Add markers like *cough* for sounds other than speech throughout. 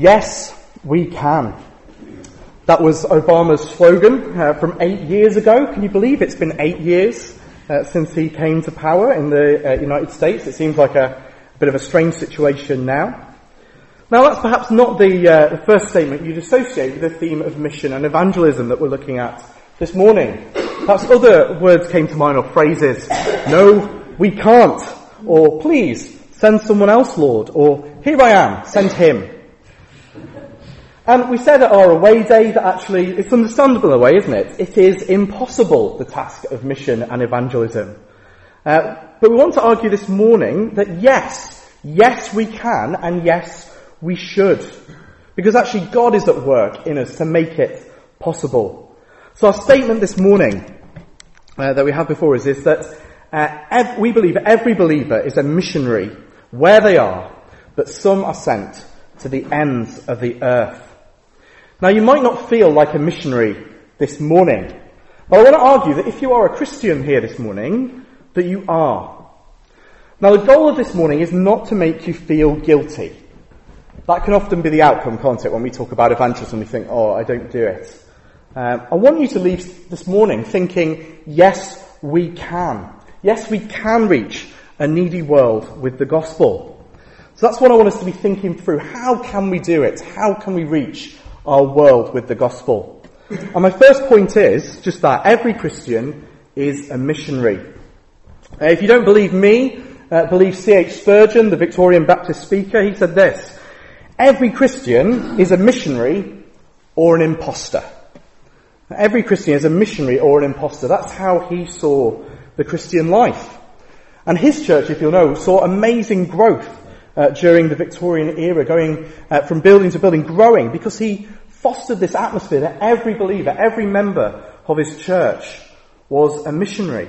Yes, we can. That was Obama's slogan uh, from eight years ago. Can you believe it's been eight years uh, since he came to power in the uh, United States? It seems like a bit of a strange situation now. Now, that's perhaps not the, uh, the first statement you'd associate with the theme of mission and evangelism that we're looking at this morning. Perhaps other words came to mind or phrases. No, we can't. Or please, send someone else, Lord. Or here I am, send him. And we said at our away day that actually it's understandable in a way, isn't it? It is impossible, the task of mission and evangelism. Uh, but we want to argue this morning that yes, yes we can, and yes we should. Because actually God is at work in us to make it possible. So our statement this morning uh, that we have before us is that uh, ev- we believe every believer is a missionary where they are, but some are sent to the ends of the earth. Now you might not feel like a missionary this morning, but I want to argue that if you are a Christian here this morning, that you are. Now the goal of this morning is not to make you feel guilty. That can often be the outcome, can't it, when we talk about evangelism, and we think, oh, I don't do it. Um, I want you to leave this morning thinking, yes, we can. Yes, we can reach a needy world with the gospel. So that's what I want us to be thinking through. How can we do it? How can we reach our world with the gospel? And my first point is just that every Christian is a missionary. Uh, if you don't believe me, uh, believe C.H. Spurgeon, the Victorian Baptist speaker, he said this Every Christian is a missionary or an impostor. Every Christian is a missionary or an impostor. That's how he saw the Christian life. And his church, if you'll know, saw amazing growth uh, during the Victorian era, going uh, from building to building, growing, because he fostered this atmosphere that every believer, every member of his church was a missionary.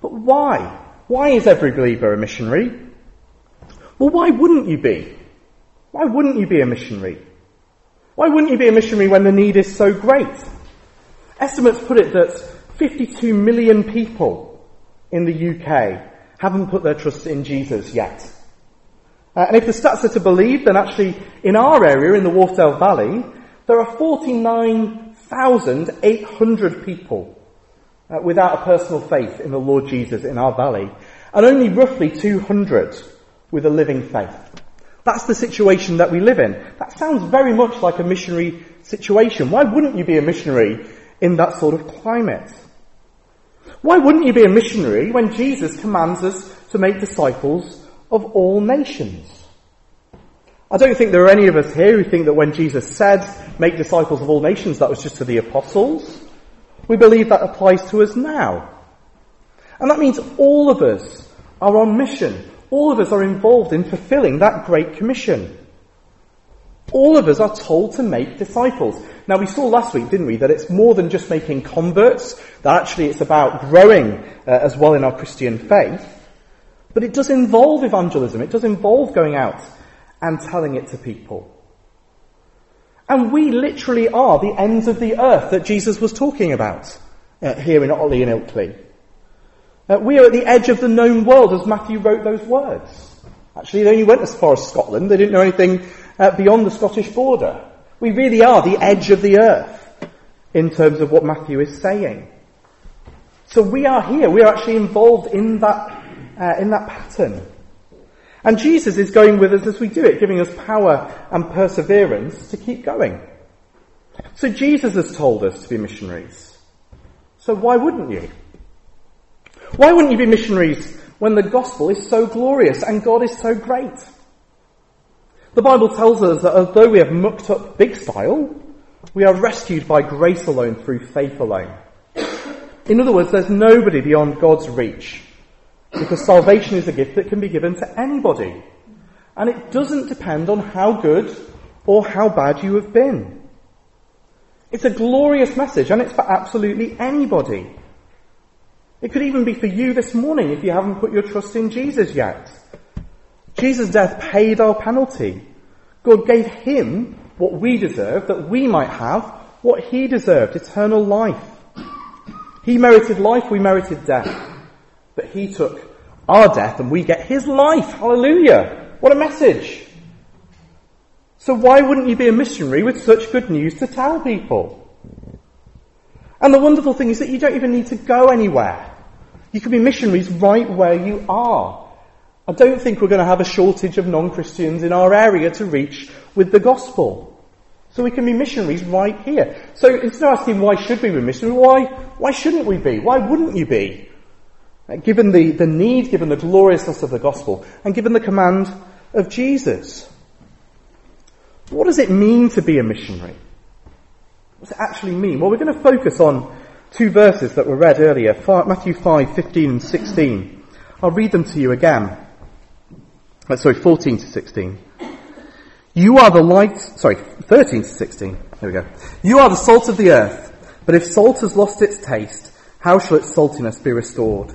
But why? Why is every believer a missionary? Well, why wouldn't you be? Why wouldn't you be a missionary? Why wouldn't you be a missionary when the need is so great? Estimates put it that 52 million people in the UK haven't put their trust in Jesus yet. Uh, and if the stats are to believe, then actually in our area, in the Wharfedale Valley, there are 49,800 people uh, without a personal faith in the Lord Jesus in our valley, and only roughly 200 with a living faith. That's the situation that we live in. That sounds very much like a missionary situation. Why wouldn't you be a missionary in that sort of climate? Why wouldn't you be a missionary when Jesus commands us to make disciples of all nations? I don't think there are any of us here who think that when Jesus said, make disciples of all nations, that was just to the apostles. We believe that applies to us now. And that means all of us are on mission all of us are involved in fulfilling that great commission. All of us are told to make disciples. Now we saw last week, didn't we, that it's more than just making converts, that actually it's about growing uh, as well in our Christian faith. But it does involve evangelism. It does involve going out and telling it to people. And we literally are the ends of the earth that Jesus was talking about uh, here in Otley and Ilkley. Uh, we are at the edge of the known world as Matthew wrote those words. Actually, they only went as far as Scotland. They didn't know anything uh, beyond the Scottish border. We really are the edge of the earth in terms of what Matthew is saying. So we are here. We are actually involved in that, uh, in that pattern. And Jesus is going with us as we do it, giving us power and perseverance to keep going. So Jesus has told us to be missionaries. So why wouldn't you? Why wouldn't you be missionaries when the gospel is so glorious and God is so great? The Bible tells us that although we have mucked up big style, we are rescued by grace alone through faith alone. In other words, there's nobody beyond God's reach because salvation is a gift that can be given to anybody. And it doesn't depend on how good or how bad you have been. It's a glorious message and it's for absolutely anybody. It could even be for you this morning if you haven't put your trust in Jesus yet. Jesus' death paid our penalty. God gave him what we deserve that we might have what he deserved, eternal life. He merited life, we merited death. But he took our death and we get his life. Hallelujah. What a message. So why wouldn't you be a missionary with such good news to tell people? And the wonderful thing is that you don't even need to go anywhere. You can be missionaries right where you are. I don't think we're going to have a shortage of non-Christians in our area to reach with the gospel. So we can be missionaries right here. So instead of asking why should we be missionaries, why, why shouldn't we be? Why wouldn't you be? Given the, the need, given the gloriousness of the gospel, and given the command of Jesus. What does it mean to be a missionary? What does it actually mean? Well, we're going to focus on two verses that were read earlier, Matthew 5, 15 and 16. I'll read them to you again. Uh, sorry, 14 to 16. You are the light, sorry, 13 to 16. There we go. You are the salt of the earth, but if salt has lost its taste, how shall its saltiness be restored?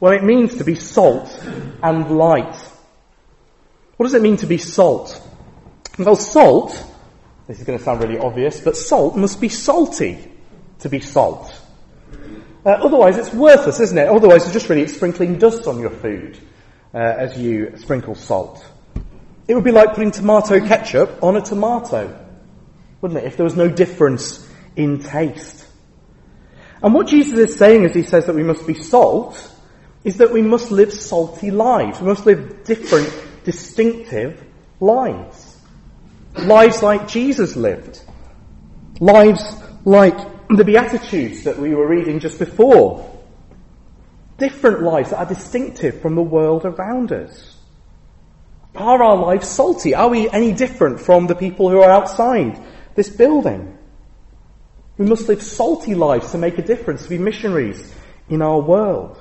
Well, it means to be salt and light. What does it mean to be salt? Well, salt, this is going to sound really obvious, but salt must be salty to be salt. Uh, otherwise, it's worthless, isn't it? Otherwise, it's just really sprinkling dust on your food uh, as you sprinkle salt. It would be like putting tomato ketchup on a tomato, wouldn't it, if there was no difference in taste. And what Jesus is saying as he says that we must be salt is that we must live salty lives. We must live different, distinctive lives. Lives like Jesus lived. Lives like the Beatitudes that we were reading just before different lives that are distinctive from the world around us? Are our lives salty? Are we any different from the people who are outside this building? We must live salty lives to make a difference, to be missionaries in our world.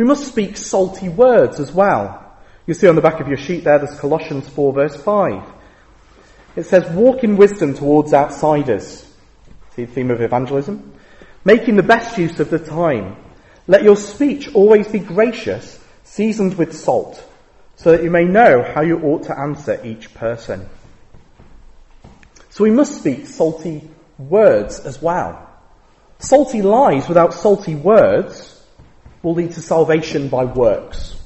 We must speak salty words as well. You see on the back of your sheet there, there's Colossians 4 verse 5. It says, walk in wisdom towards outsiders. See the theme of evangelism? Making the best use of the time let your speech always be gracious, seasoned with salt, so that you may know how you ought to answer each person. So we must speak salty words as well. Salty lies without salty words will lead to salvation by works.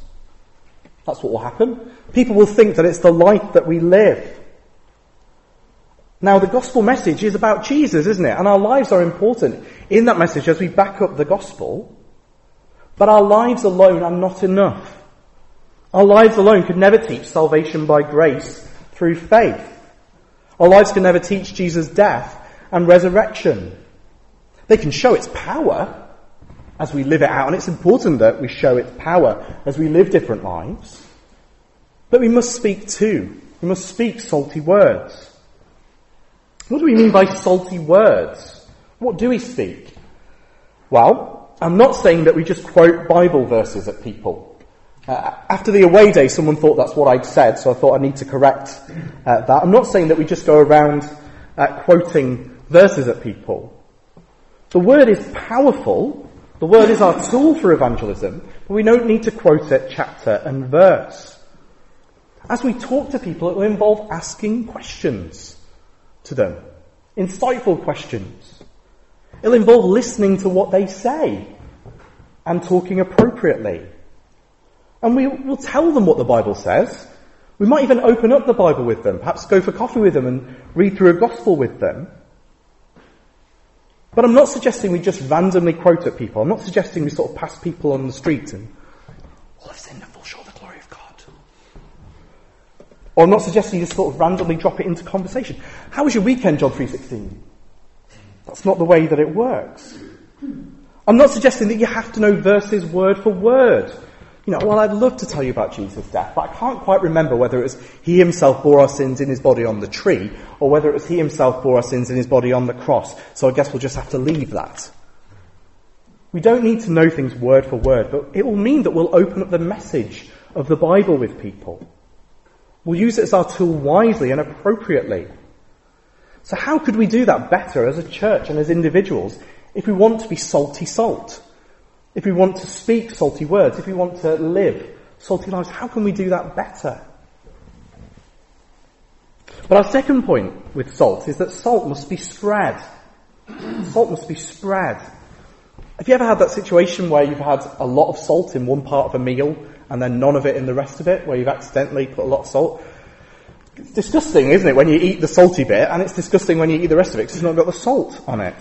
That's what will happen. People will think that it's the life that we live. Now the gospel message is about Jesus, isn't it? And our lives are important in that message as we back up the gospel. But our lives alone are not enough. Our lives alone could never teach salvation by grace through faith. Our lives can never teach Jesus' death and resurrection. They can show its power as we live it out, and it's important that we show its power as we live different lives. But we must speak too. We must speak salty words. What do we mean by salty words? What do we speak? Well, I'm not saying that we just quote Bible verses at people. Uh, after the away day, someone thought that's what I'd said, so I thought I need to correct uh, that. I'm not saying that we just go around uh, quoting verses at people. The word is powerful. The word is our tool for evangelism, but we don't need to quote it chapter and verse. As we talk to people, it will involve asking questions to them. Insightful questions. It'll involve listening to what they say and talking appropriately. And we will tell them what the Bible says. We might even open up the Bible with them, perhaps go for coffee with them and read through a gospel with them. But I'm not suggesting we just randomly quote at people. I'm not suggesting we sort of pass people on the street and all have sinned and fall short of the glory of God. Or I'm not suggesting you just sort of randomly drop it into conversation. How was your weekend, John 3.16? That's not the way that it works. I'm not suggesting that you have to know verses word for word. You know, well, I'd love to tell you about Jesus' death, but I can't quite remember whether it was he himself bore our sins in his body on the tree, or whether it was he himself bore our sins in his body on the cross. So I guess we'll just have to leave that. We don't need to know things word for word, but it will mean that we'll open up the message of the Bible with people. We'll use it as our tool wisely and appropriately. So how could we do that better as a church and as individuals if we want to be salty salt? If we want to speak salty words, if we want to live salty lives, how can we do that better? But our second point with salt is that salt must be spread. Salt must be spread. Have you ever had that situation where you've had a lot of salt in one part of a meal and then none of it in the rest of it, where you've accidentally put a lot of salt? It's disgusting, isn't it, when you eat the salty bit, and it's disgusting when you eat the rest of it because it's not got the salt on it.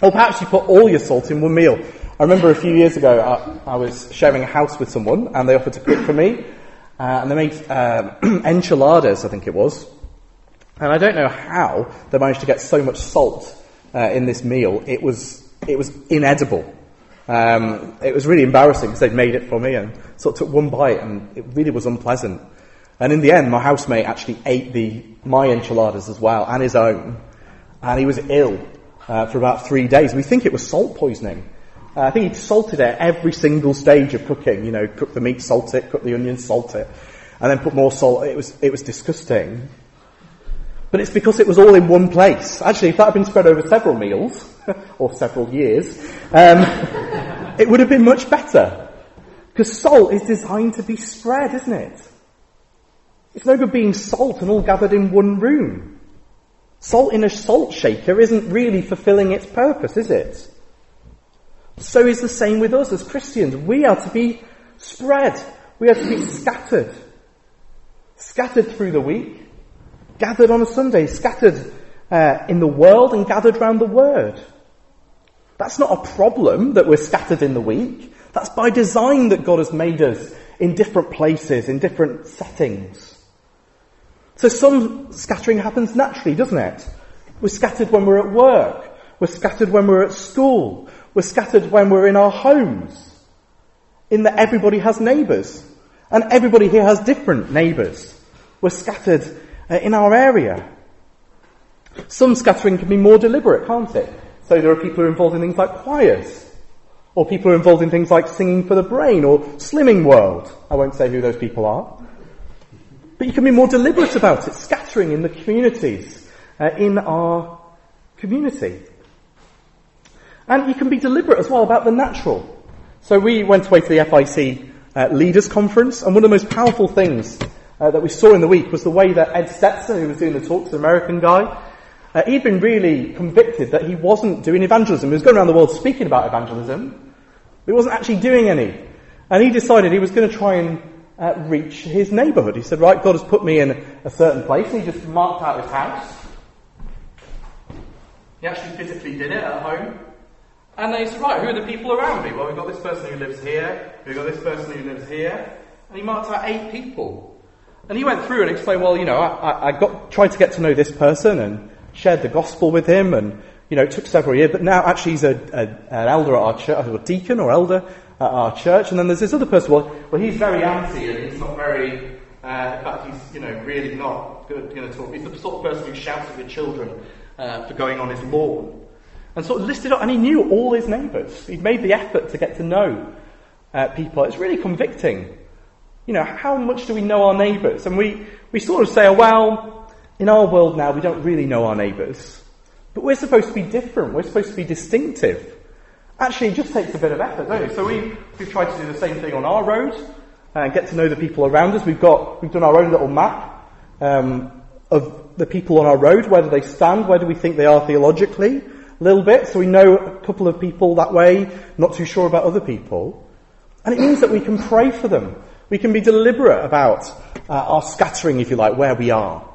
Or perhaps you put all your salt in one meal. I remember a few years ago, I, I was sharing a house with someone, and they offered to cook for me, uh, and they made um, *clears throat* enchiladas, I think it was. And I don't know how they managed to get so much salt uh, in this meal. It was it was inedible. Um, it was really embarrassing because they'd made it for me and sort of took one bite and it really was unpleasant. And in the end, my housemate actually ate the my enchiladas as well and his own, and he was ill uh, for about three days. We think it was salt poisoning. Uh, I think he'd salted it every single stage of cooking. You know, cook the meat, salt it, cook the onions, salt it, and then put more salt. It was it was disgusting. But it's because it was all in one place. Actually, if that had been spread over several meals, *laughs* or several years, um, *laughs* it would have been much better. Because salt is designed to be spread, isn't it? It's no good being salt and all gathered in one room. Salt in a salt shaker isn't really fulfilling its purpose, is it? So is the same with us as Christians. We are to be spread. We are to be scattered. Scattered through the week, gathered on a Sunday, scattered uh, in the world and gathered round the Word. That's not a problem that we're scattered in the week. That's by design that God has made us in different places, in different settings. So some scattering happens naturally, doesn't it? We're scattered when we're at work. We're scattered when we're at school. We're scattered when we're in our homes. In that everybody has neighbours. And everybody here has different neighbours. We're scattered uh, in our area. Some scattering can be more deliberate, can't it? So there are people who are involved in things like choirs, or people who are involved in things like singing for the brain or Slimming World. I won't say who those people are. But you can be more deliberate about it, scattering in the communities, uh, in our community. And you can be deliberate as well about the natural. So we went away to the FIEC uh, Leaders Conference, and one of the most powerful things uh, that we saw in the week was the way that Ed Stetzer, who was doing the talks, the American guy, uh, he'd been really convicted that he wasn't doing evangelism. He was going around the world speaking about evangelism, but he wasn't actually doing any. And he decided he was going to try and uh, reach his neighbourhood. He said, right, God has put me in a certain place, and he just marked out his house. He actually physically did it at home. And they said, right, who are the people around me? Well, we've got this person who lives here, we've got this person who lives here, and he marked out eight people. And he went through and explained, well, you know, I, I got, tried to get to know this person and shared the gospel with him and, you know, it took several years, but now actually he's a, a, an elder at our church, a deacon or elder at our church. And then there's this other person, well, well he's very anti and he's not very, uh, in fact, he's, you know, really not going to talk. He's the sort of person who shouts at the children uh, for going on his lawn. And sort of listed up, and he knew all his neighbours. He'd made the effort to get to know uh, people. It's really convicting. You know, how much do we know our neighbours? And we, we sort of say, oh, well, in our world now, we don't really know our neighbours. But we're supposed to be different. We're supposed to be distinctive. Actually, it just takes a bit of effort, don't it? So we, we've tried to do the same thing on our road and get to know the people around us. We've got, we've done our own little map um, of the people on our road, where do they stand, where do we think they are theologically, little bit, so we know a couple of people that way, not too sure about other people. And it means that we can pray for them. We can be deliberate about uh, our scattering, if you like, where we are.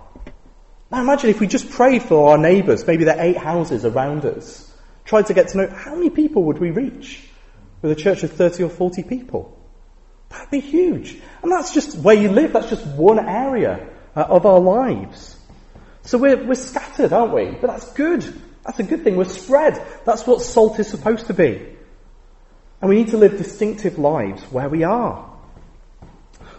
Now imagine if we just prayed for our neighbours, maybe the eight houses around us, tried to get to know how many people would we reach with a church of 30 or 40 people? That'd be huge. And that's just where you live, that's just one area uh, of our lives. So we're, we're scattered, aren't we? But that's good. That's a good thing. We're spread. That's what salt is supposed to be. And we need to live distinctive lives where we are.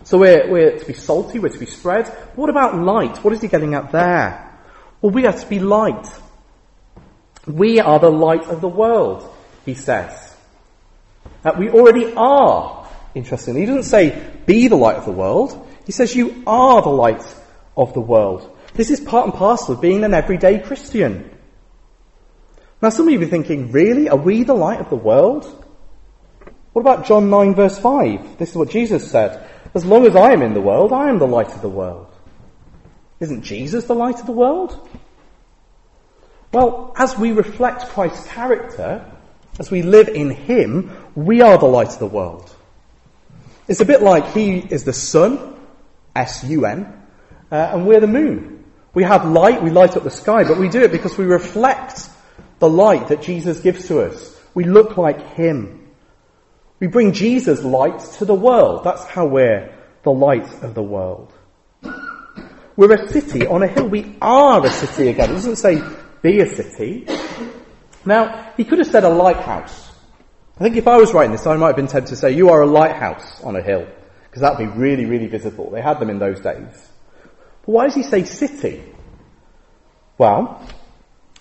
So we're, we're to be salty, we're to be spread. What about light? What is he getting at there? Well, we are to be light. We are the light of the world, he says. That we already are. Interestingly, he doesn't say be the light of the world. He says, You are the light of the world. This is part and parcel of being an everyday Christian. Now, some of you be thinking, really? Are we the light of the world? What about John 9, verse 5? This is what Jesus said. As long as I am in the world, I am the light of the world. Isn't Jesus the light of the world? Well, as we reflect Christ's character, as we live in Him, we are the light of the world. It's a bit like He is the sun, S-U-N, uh, and we're the moon. We have light, we light up the sky, but we do it because we reflect the light that Jesus gives to us. We look like Him. We bring Jesus' light to the world. That's how we're the light of the world. We're a city on a hill. We are a city again. It doesn't say be a city. Now, he could have said a lighthouse. I think if I was writing this, I might have been tempted to say, you are a lighthouse on a hill. Because that would be really, really visible. They had them in those days. But why does he say city? Well,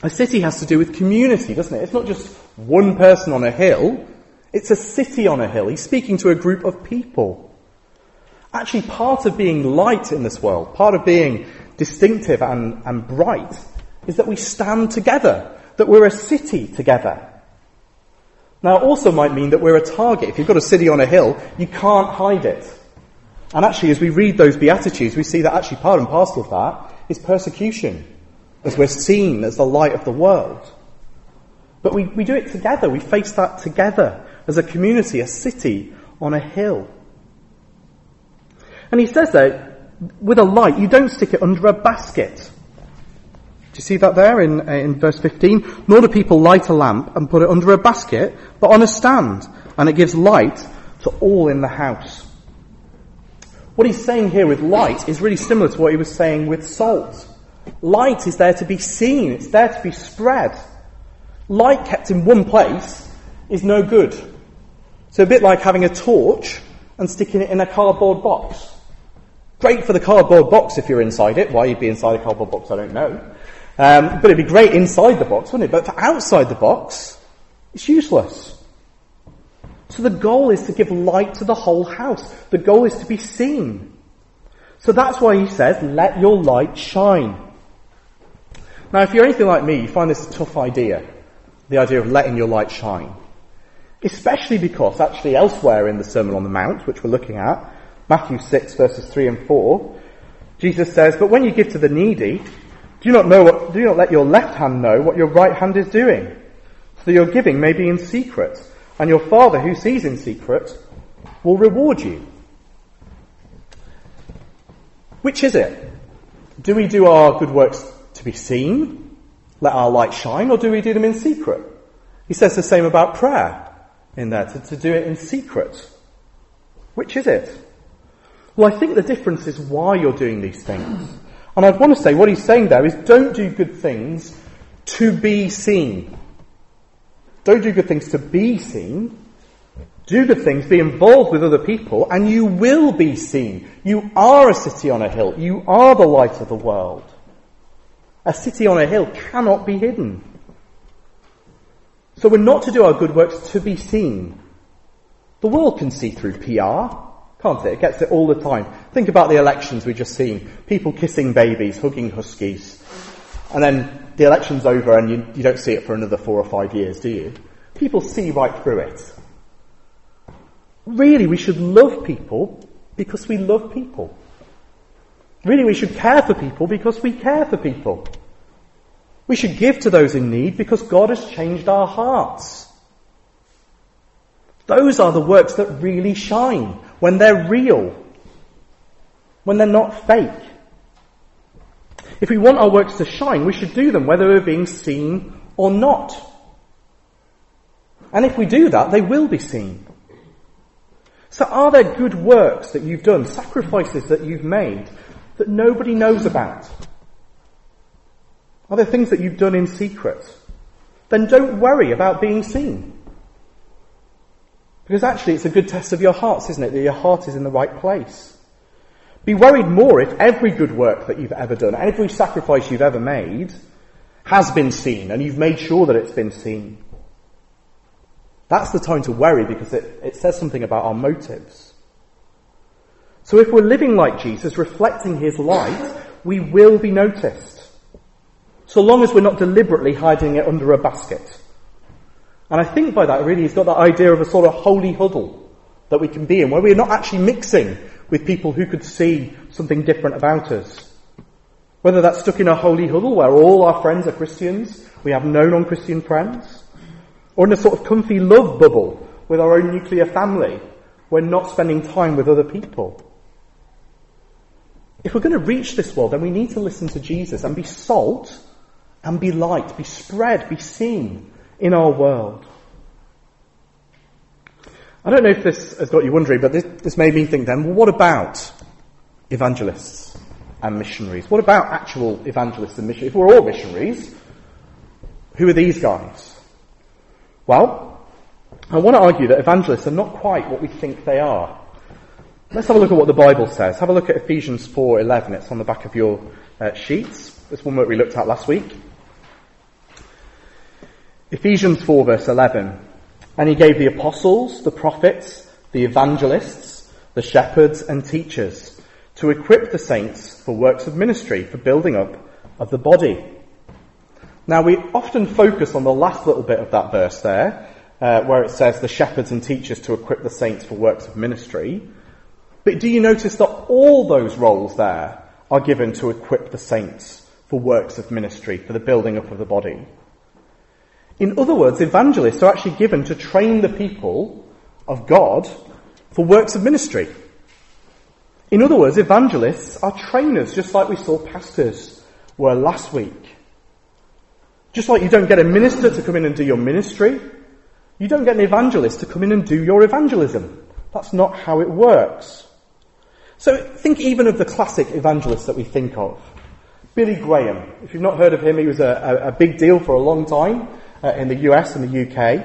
a city has to do with community, doesn't it? It's not just one person on a hill. It's a city on a hill. He's speaking to a group of people. Actually, part of being light in this world, part of being distinctive and, and bright, is that we stand together, that we're a city together. Now, it also might mean that we're a target. If you've got a city on a hill, you can't hide it. And actually, as we read those Beatitudes, we see that actually part and parcel of that is persecution, as we're seen as the light of the world. But we, we do it together. We face that together as a community, a city on a hill. And he says that with a light, you don't stick it under a basket. Do you see that there in, uh, in verse 15? Nor do people light a lamp and put it under a basket, but on a stand, and it gives light to all in the house. What he's saying here with light is really similar to what he was saying with salt. Light is there to be seen, it's there to be spread. Light kept in one place is no good. So a bit like having a torch and sticking it in a cardboard box. Great for the cardboard box if you're inside it. Why you'd be inside a cardboard box, I don't know. Um, but it'd be great inside the box, wouldn't it? But for outside the box, it's useless. So the goal is to give light to the whole house. The goal is to be seen. So that's why he says, let your light shine. Now, if you're anything like me, you find this a tough idea. The idea of letting your light shine. Especially because actually elsewhere in the Sermon on the Mount, which we're looking at, Matthew 6 verses 3 and 4, Jesus says, But when you give to the needy, do you not know what, do not let your left hand know what your right hand is doing, so that your giving may be in secret, and your Father who sees in secret will reward you. Which is it? Do we do our good works be seen, let our light shine, or do we do them in secret? He says the same about prayer in there, to, to do it in secret. Which is it? Well, I think the difference is why you're doing these things. And I'd want to say what he's saying there is don't do good things to be seen. Don't do good things to be seen. Do good things, be involved with other people, and you will be seen. You are a city on a hill. You are the light of the world. A city on a hill cannot be hidden. So we're not to do our good works to be seen. The world can see through PR, can't it? It gets it all the time. Think about the elections we've just seen. People kissing babies, hugging huskies. And then the election's over and you, you don't see it for another four or five years, do you? People see right through it. Really, we should love people because we love people. Really, we should care for people because we care for people. We should give to those in need because God has changed our hearts. Those are the works that really shine when they're real, when they're not fake. If we want our works to shine, we should do them whether we're being seen or not. And if we do that, they will be seen. So are there good works that you've done, sacrifices that you've made that nobody knows about? Are there things that you've done in secret? Then don't worry about being seen. Because actually it's a good test of your hearts, isn't it? That your heart is in the right place. Be worried more if every good work that you've ever done, every sacrifice you've ever made, has been seen and you've made sure that it's been seen. That's the time to worry because it, it says something about our motives. So if we're living like Jesus, reflecting his light, we will be noticed. So long as we're not deliberately hiding it under a basket. And I think by that really he's got that idea of a sort of holy huddle that we can be in, where we're not actually mixing with people who could see something different about us. Whether that's stuck in a holy huddle where all our friends are Christians, we have no non-Christian friends, or in a sort of comfy love bubble with our own nuclear family, we're not spending time with other people. If we're going to reach this world, then we need to listen to Jesus and be salt and be light, be spread, be seen in our world. I don't know if this has got you wondering, but this, this made me think then, well, what about evangelists and missionaries? What about actual evangelists and missionaries? If we're all missionaries, who are these guys? Well, I want to argue that evangelists are not quite what we think they are. Let's have a look at what the Bible says. Have a look at Ephesians 4:11. It's on the back of your uh, sheets. This one that we looked at last week. Ephesians 4 verse 11. And he gave the apostles, the prophets, the evangelists, the shepherds and teachers to equip the saints for works of ministry, for building up of the body. Now we often focus on the last little bit of that verse there, uh, where it says the shepherds and teachers to equip the saints for works of ministry. But do you notice that all those roles there are given to equip the saints for works of ministry, for the building up of the body? In other words, evangelists are actually given to train the people of God for works of ministry. In other words, evangelists are trainers, just like we saw pastors were last week. Just like you don't get a minister to come in and do your ministry, you don't get an evangelist to come in and do your evangelism. That's not how it works. So think even of the classic evangelists that we think of. Billy Graham. If you've not heard of him, he was a, a, a big deal for a long time uh, in the US and the UK.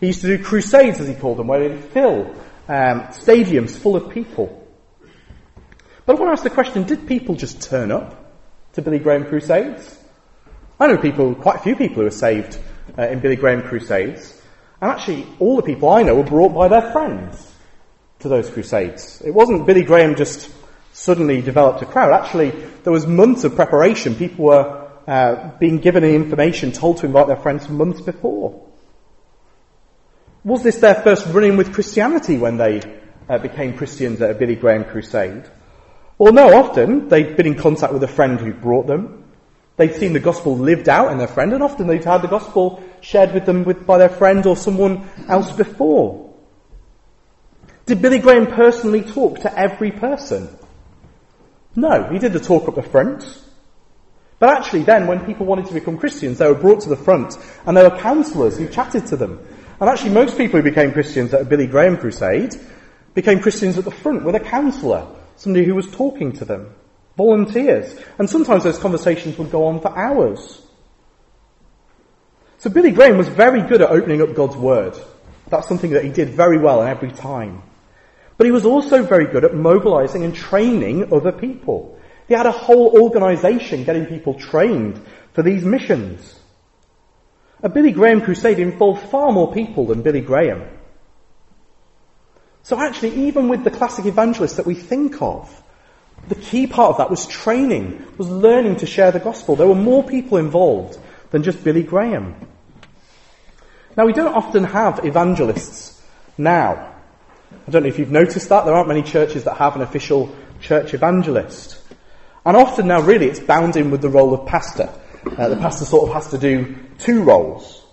He used to do crusades, as he called them, where he'd fill um, stadiums full of people. But I want to ask the question, did people just turn up to Billy Graham crusades? I know people, quite a few people who were saved uh, in Billy Graham crusades. And actually, all the people I know were brought by their friends to those crusades. It wasn't Billy Graham just suddenly developed a crowd. Actually, there was months of preparation. People were uh, being given information, told to invite their friends months before? Was this their first run-in with Christianity when they uh, became Christians at a Billy Graham crusade? Well, no, often they'd been in contact with a friend who brought them. They'd seen the gospel lived out in their friend, and often they'd had the gospel shared with them with, by their friend or someone else before. Did Billy Graham personally talk to every person? No, he did the talk up the front. But actually then, when people wanted to become Christians, they were brought to the front, and there were counsellors who chatted to them. And actually most people who became Christians at a Billy Graham crusade became Christians at the front with a counsellor, somebody who was talking to them, volunteers. And sometimes those conversations would go on for hours. So Billy Graham was very good at opening up God's Word. That's something that he did very well every time. But he was also very good at mobilizing and training other people. He had a whole organization getting people trained for these missions. A Billy Graham crusade involved far more people than Billy Graham. So actually, even with the classic evangelists that we think of, the key part of that was training, was learning to share the gospel. There were more people involved than just Billy Graham. Now, we don't often have evangelists now. I don't know if you've noticed that. There aren't many churches that have an official church evangelist. And often now, really, it's bound in with the role of pastor. Uh, the pastor sort of has to do two roles.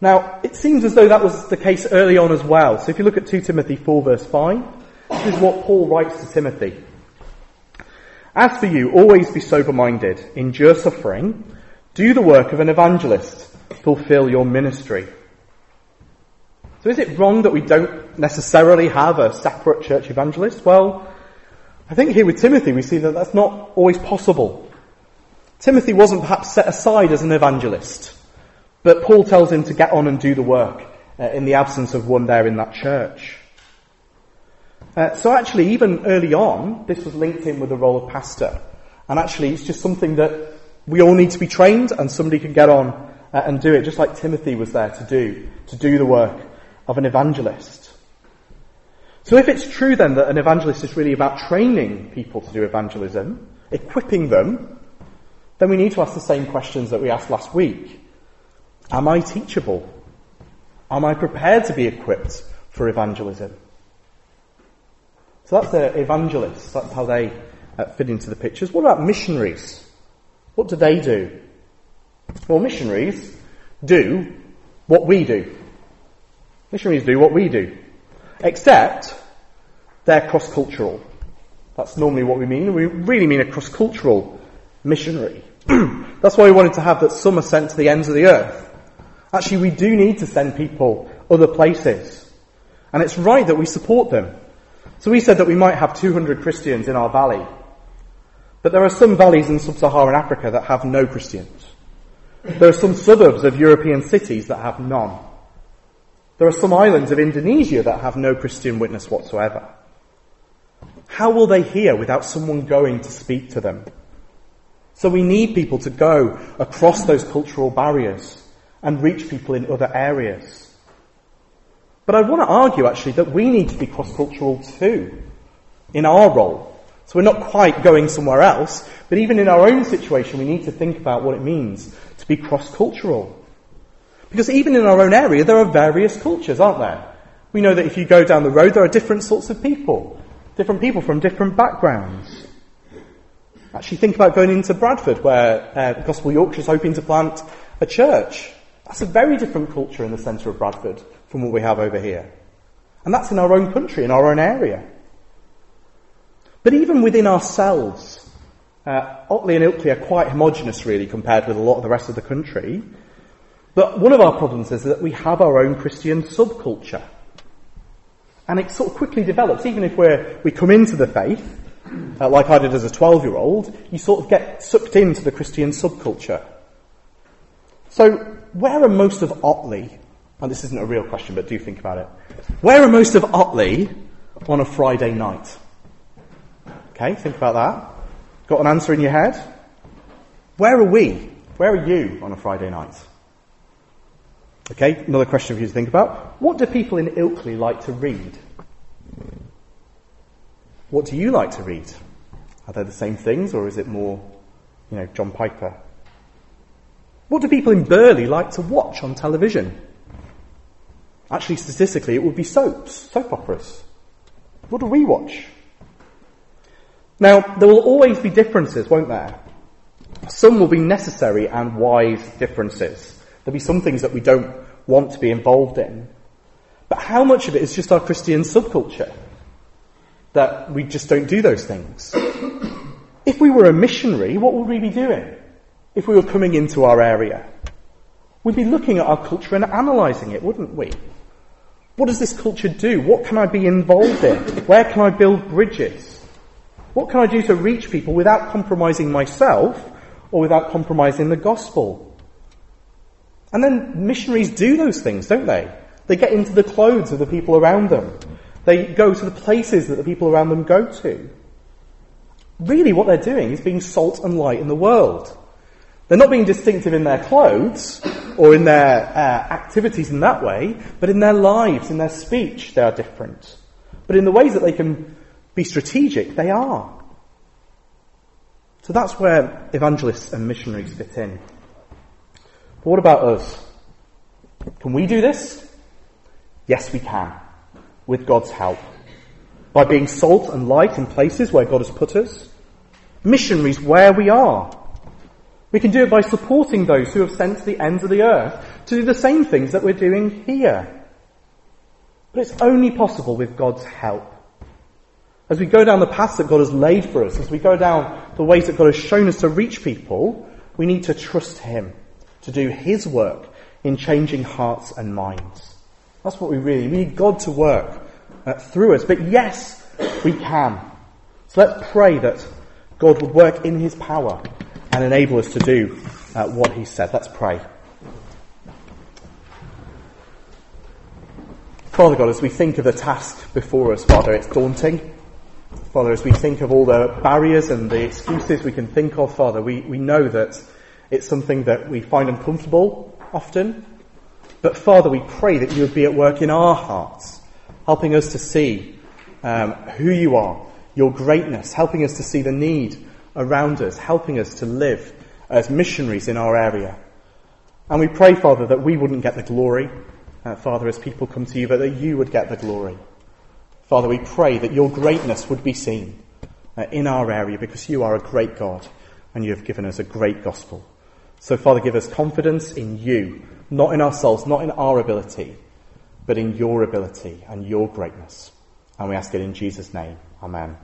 Now, it seems as though that was the case early on as well. So if you look at 2 Timothy 4 verse 5, this is what Paul writes to Timothy. As for you, always be sober-minded, endure suffering, do the work of an evangelist, fulfill your ministry. So is it wrong that we don't necessarily have a separate church evangelist? Well, I think here with Timothy we see that that's not always possible. Timothy wasn't perhaps set aside as an evangelist, but Paul tells him to get on and do the work uh, in the absence of one there in that church. Uh, so actually, even early on, this was linked in with the role of pastor. And actually, it's just something that we all need to be trained and somebody can get on uh, and do it, just like Timothy was there to do, to do the work of an evangelist. So if it's true then that an evangelist is really about training people to do evangelism, equipping them, then we need to ask the same questions that we asked last week. Am I teachable? Am I prepared to be equipped for evangelism? So that's the evangelists. That's how they uh, fit into the pictures. What about missionaries? What do they do? Well, missionaries do what we do. Missionaries do what we do. Except they're cross-cultural. That's normally what we mean. We really mean a cross-cultural missionary. *clears throat* That's why we wanted to have that some are sent to the ends of the earth. Actually, we do need to send people other places. And it's right that we support them. So we said that we might have 200 Christians in our valley. But there are some valleys in sub-Saharan Africa that have no Christians. There are some suburbs of European cities that have none. There are some islands of Indonesia that have no Christian witness whatsoever. How will they hear without someone going to speak to them? So we need people to go across those cultural barriers and reach people in other areas. But I want to argue actually that we need to be cross-cultural too in our role. So we're not quite going somewhere else, but even in our own situation we need to think about what it means to be cross-cultural. Because even in our own area there are various cultures, aren't there? We know that if you go down the road there are different sorts of people. Different people from different backgrounds. Actually think about going into Bradford where uh, Gospel Yorkshire is hoping to plant a church. That's a very different culture in the centre of Bradford from what we have over here. And that's in our own country, in our own area. But even within ourselves, uh, Otley and Ilkley are quite homogenous really compared with a lot of the rest of the country. But one of our problems is that we have our own Christian subculture. And it sort of quickly develops, even if we're, we come into the faith, uh, like I did as a 12 year old, you sort of get sucked into the Christian subculture. So, where are most of Otley and this isn't a real question, but do think about it. Where are most of Otley on a Friday night? Okay, think about that. Got an answer in your head? Where are we? Where are you on a Friday night? Okay, another question for you to think about. What do people in Ilkley like to read? What do you like to read? Are they the same things or is it more, you know, John Piper? What do people in Burley like to watch on television? Actually, statistically, it would be soaps, soap operas. What do we watch? Now, there will always be differences, won't there? Some will be necessary and wise differences. There'll be some things that we don't want to be involved in. But how much of it is just our Christian subculture? That we just don't do those things. If we were a missionary, what would we be doing? If we were coming into our area? We'd be looking at our culture and analysing it, wouldn't we? What does this culture do? What can I be involved in? Where can I build bridges? What can I do to reach people without compromising myself or without compromising the gospel? And then missionaries do those things, don't they? They get into the clothes of the people around them. They go to the places that the people around them go to. Really what they're doing is being salt and light in the world. They're not being distinctive in their clothes or in their uh, activities in that way, but in their lives, in their speech, they are different. But in the ways that they can be strategic, they are. So that's where evangelists and missionaries fit in. But what about us? Can we do this? Yes, we can. With God's help. By being salt and light in places where God has put us. Missionaries where we are. We can do it by supporting those who have sent to the ends of the earth to do the same things that we're doing here. But it's only possible with God's help. As we go down the paths that God has laid for us, as we go down the ways that God has shown us to reach people, we need to trust Him to do His work in changing hearts and minds. That's what we really, we need God to work uh, through us. But yes, we can. So let's pray that God would work in His power and enable us to do uh, what he said. Let's pray. Father God, as we think of the task before us, Father, it's daunting. Father, as we think of all the barriers and the excuses we can think of, Father, we, we know that it's something that we find uncomfortable often. But Father, we pray that you would be at work in our hearts, helping us to see um, who you are, your greatness, helping us to see the need around us, helping us to live as missionaries in our area. And we pray, Father, that we wouldn't get the glory, uh, Father, as people come to you, but that you would get the glory. Father, we pray that your greatness would be seen uh, in our area because you are a great God and you have given us a great gospel. So, Father, give us confidence in you, not in ourselves, not in our ability, but in your ability and your greatness. And we ask it in Jesus' name. Amen.